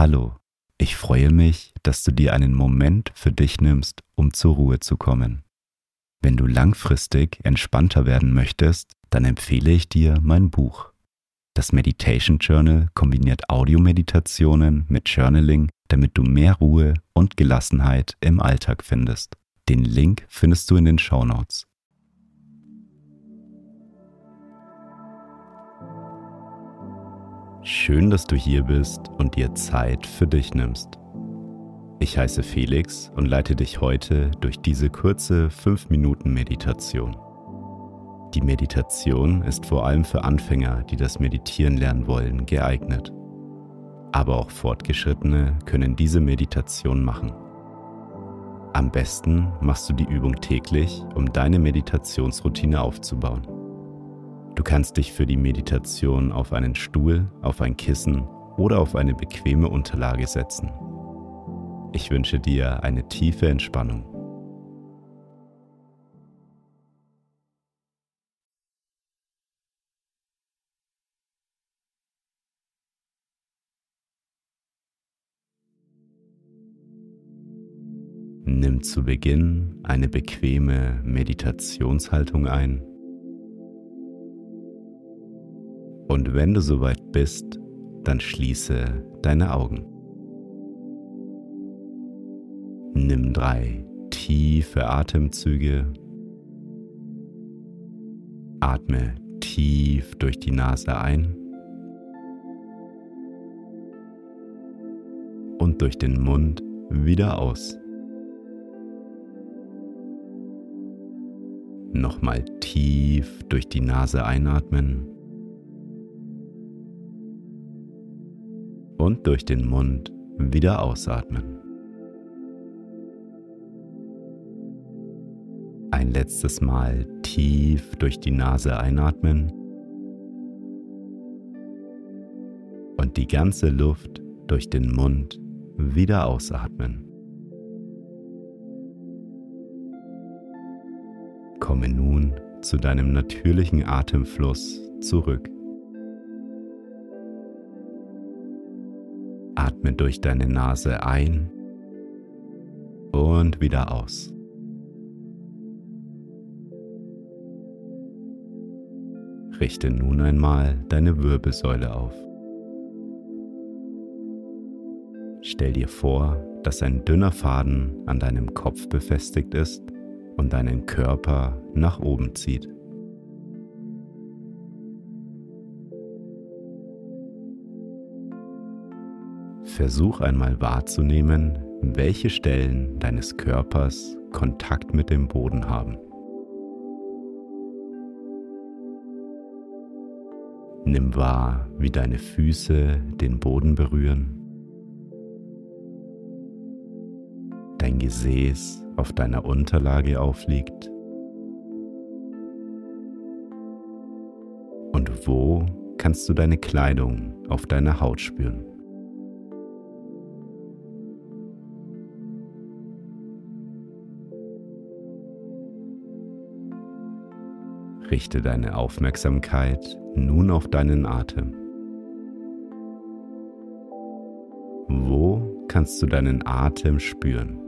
Hallo, ich freue mich, dass du dir einen Moment für dich nimmst, um zur Ruhe zu kommen. Wenn du langfristig entspannter werden möchtest, dann empfehle ich dir mein Buch. Das Meditation Journal kombiniert Audiomeditationen mit Journaling, damit du mehr Ruhe und Gelassenheit im Alltag findest. Den Link findest du in den Show Notes. Schön, dass du hier bist und dir Zeit für dich nimmst. Ich heiße Felix und leite dich heute durch diese kurze 5-Minuten-Meditation. Die Meditation ist vor allem für Anfänger, die das Meditieren lernen wollen, geeignet. Aber auch Fortgeschrittene können diese Meditation machen. Am besten machst du die Übung täglich, um deine Meditationsroutine aufzubauen. Du kannst dich für die Meditation auf einen Stuhl, auf ein Kissen oder auf eine bequeme Unterlage setzen. Ich wünsche dir eine tiefe Entspannung. Nimm zu Beginn eine bequeme Meditationshaltung ein. Und wenn du soweit bist, dann schließe deine Augen. Nimm drei tiefe Atemzüge. Atme tief durch die Nase ein und durch den Mund wieder aus. Nochmal tief durch die Nase einatmen und durch den Mund wieder ausatmen. Ein letztes Mal tief durch die Nase einatmen und die ganze Luft durch den Mund wieder ausatmen. Komme nun zu deinem natürlichen Atemfluss zurück. Atme durch deine Nase ein und wieder aus. Richte nun einmal deine Wirbelsäule auf. Stell dir vor, dass ein dünner Faden an deinem Kopf befestigt ist und deinen Körper nach oben zieht. Versuch einmal wahrzunehmen, welche Stellen deines Körpers Kontakt mit dem Boden haben. Nimm wahr, wie deine Füße den Boden berühren, dein Gesäß auf deiner Unterlage aufliegt und wo kannst du deine Kleidung auf deiner Haut spüren. Richte deine Aufmerksamkeit nun auf deinen Atem. Wo kannst du deinen Atem spüren?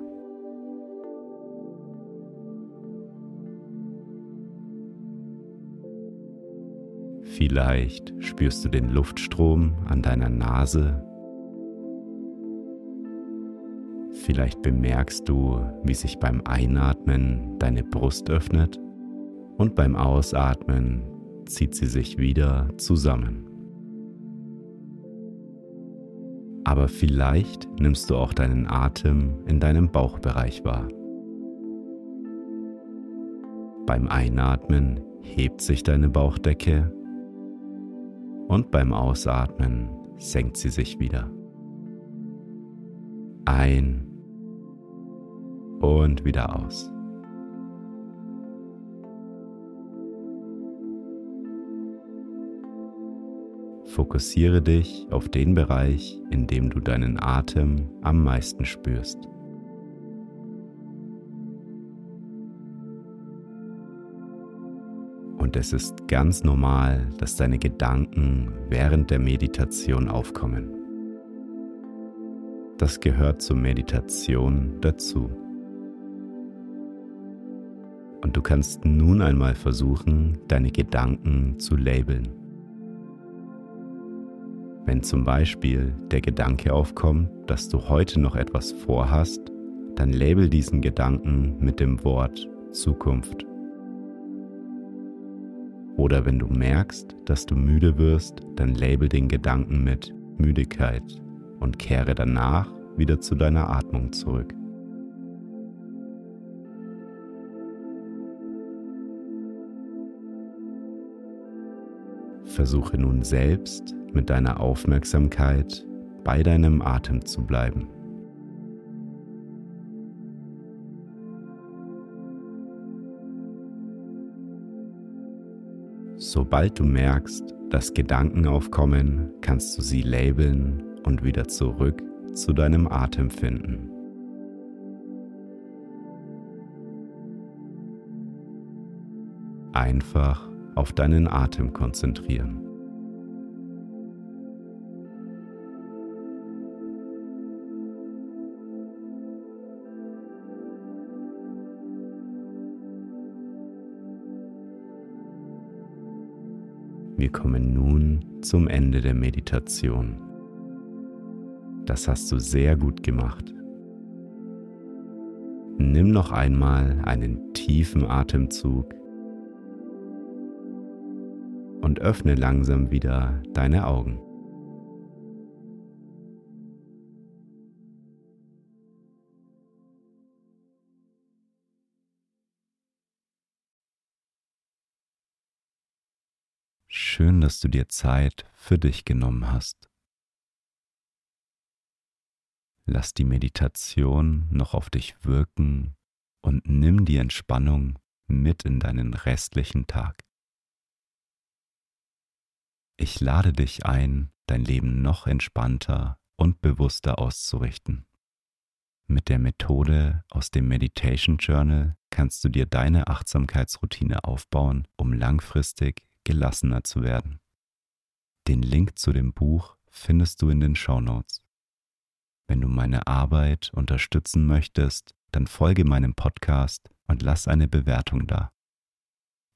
Vielleicht spürst du den Luftstrom an deiner Nase. Vielleicht bemerkst du, wie sich beim Einatmen deine Brust öffnet und beim Ausatmen zieht sie sich wieder zusammen. Aber vielleicht nimmst du auch deinen Atem in deinem Bauchbereich wahr. Beim Einatmen hebt sich deine Bauchdecke und beim Ausatmen senkt sie sich wieder. Ein und wieder aus. Fokussiere dich auf den Bereich, in dem du deinen Atem am meisten spürst. Und es ist ganz normal, dass deine Gedanken während der Meditation aufkommen. Das gehört zur Meditation dazu. Und du kannst nun einmal versuchen, deine Gedanken zu labeln. Wenn zum Beispiel der Gedanke aufkommt, dass du heute noch etwas vorhast, dann label diesen Gedanken mit dem Wort Zukunft. Oder wenn du merkst, dass du müde wirst, dann label den Gedanken mit Müdigkeit und kehre danach wieder zu deiner Atmung zurück. Versuche nun selbst mit deiner Aufmerksamkeit bei deinem Atem zu bleiben. Sobald du merkst, dass Gedanken aufkommen, kannst du sie labeln und wieder zurück zu deinem Atem finden. Einfach auf deinen Atem konzentrieren. Wir kommen nun zum Ende der Meditation. Das hast du sehr gut gemacht. Nimm noch einmal einen tiefen Atemzug und öffne langsam wieder deine Augen. Schön, dass du dir Zeit für dich genommen hast. Lass die Meditation noch auf dich wirken und nimm die Entspannung mit in deinen restlichen Tag. Ich lade dich ein, dein Leben noch entspannter und bewusster auszurichten. Mit der Methode aus dem Meditation Journal kannst du dir deine Achtsamkeitsroutine aufbauen, um langfristig gelassener zu werden. Den Link zu dem Buch findest du in den Show Notes. Wenn du meine Arbeit unterstützen möchtest, dann folge meinem Podcast und lass eine Bewertung da.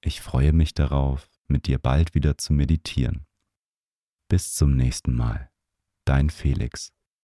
Ich freue mich darauf, mit dir bald wieder zu meditieren. Bis zum nächsten Mal. Dein Felix.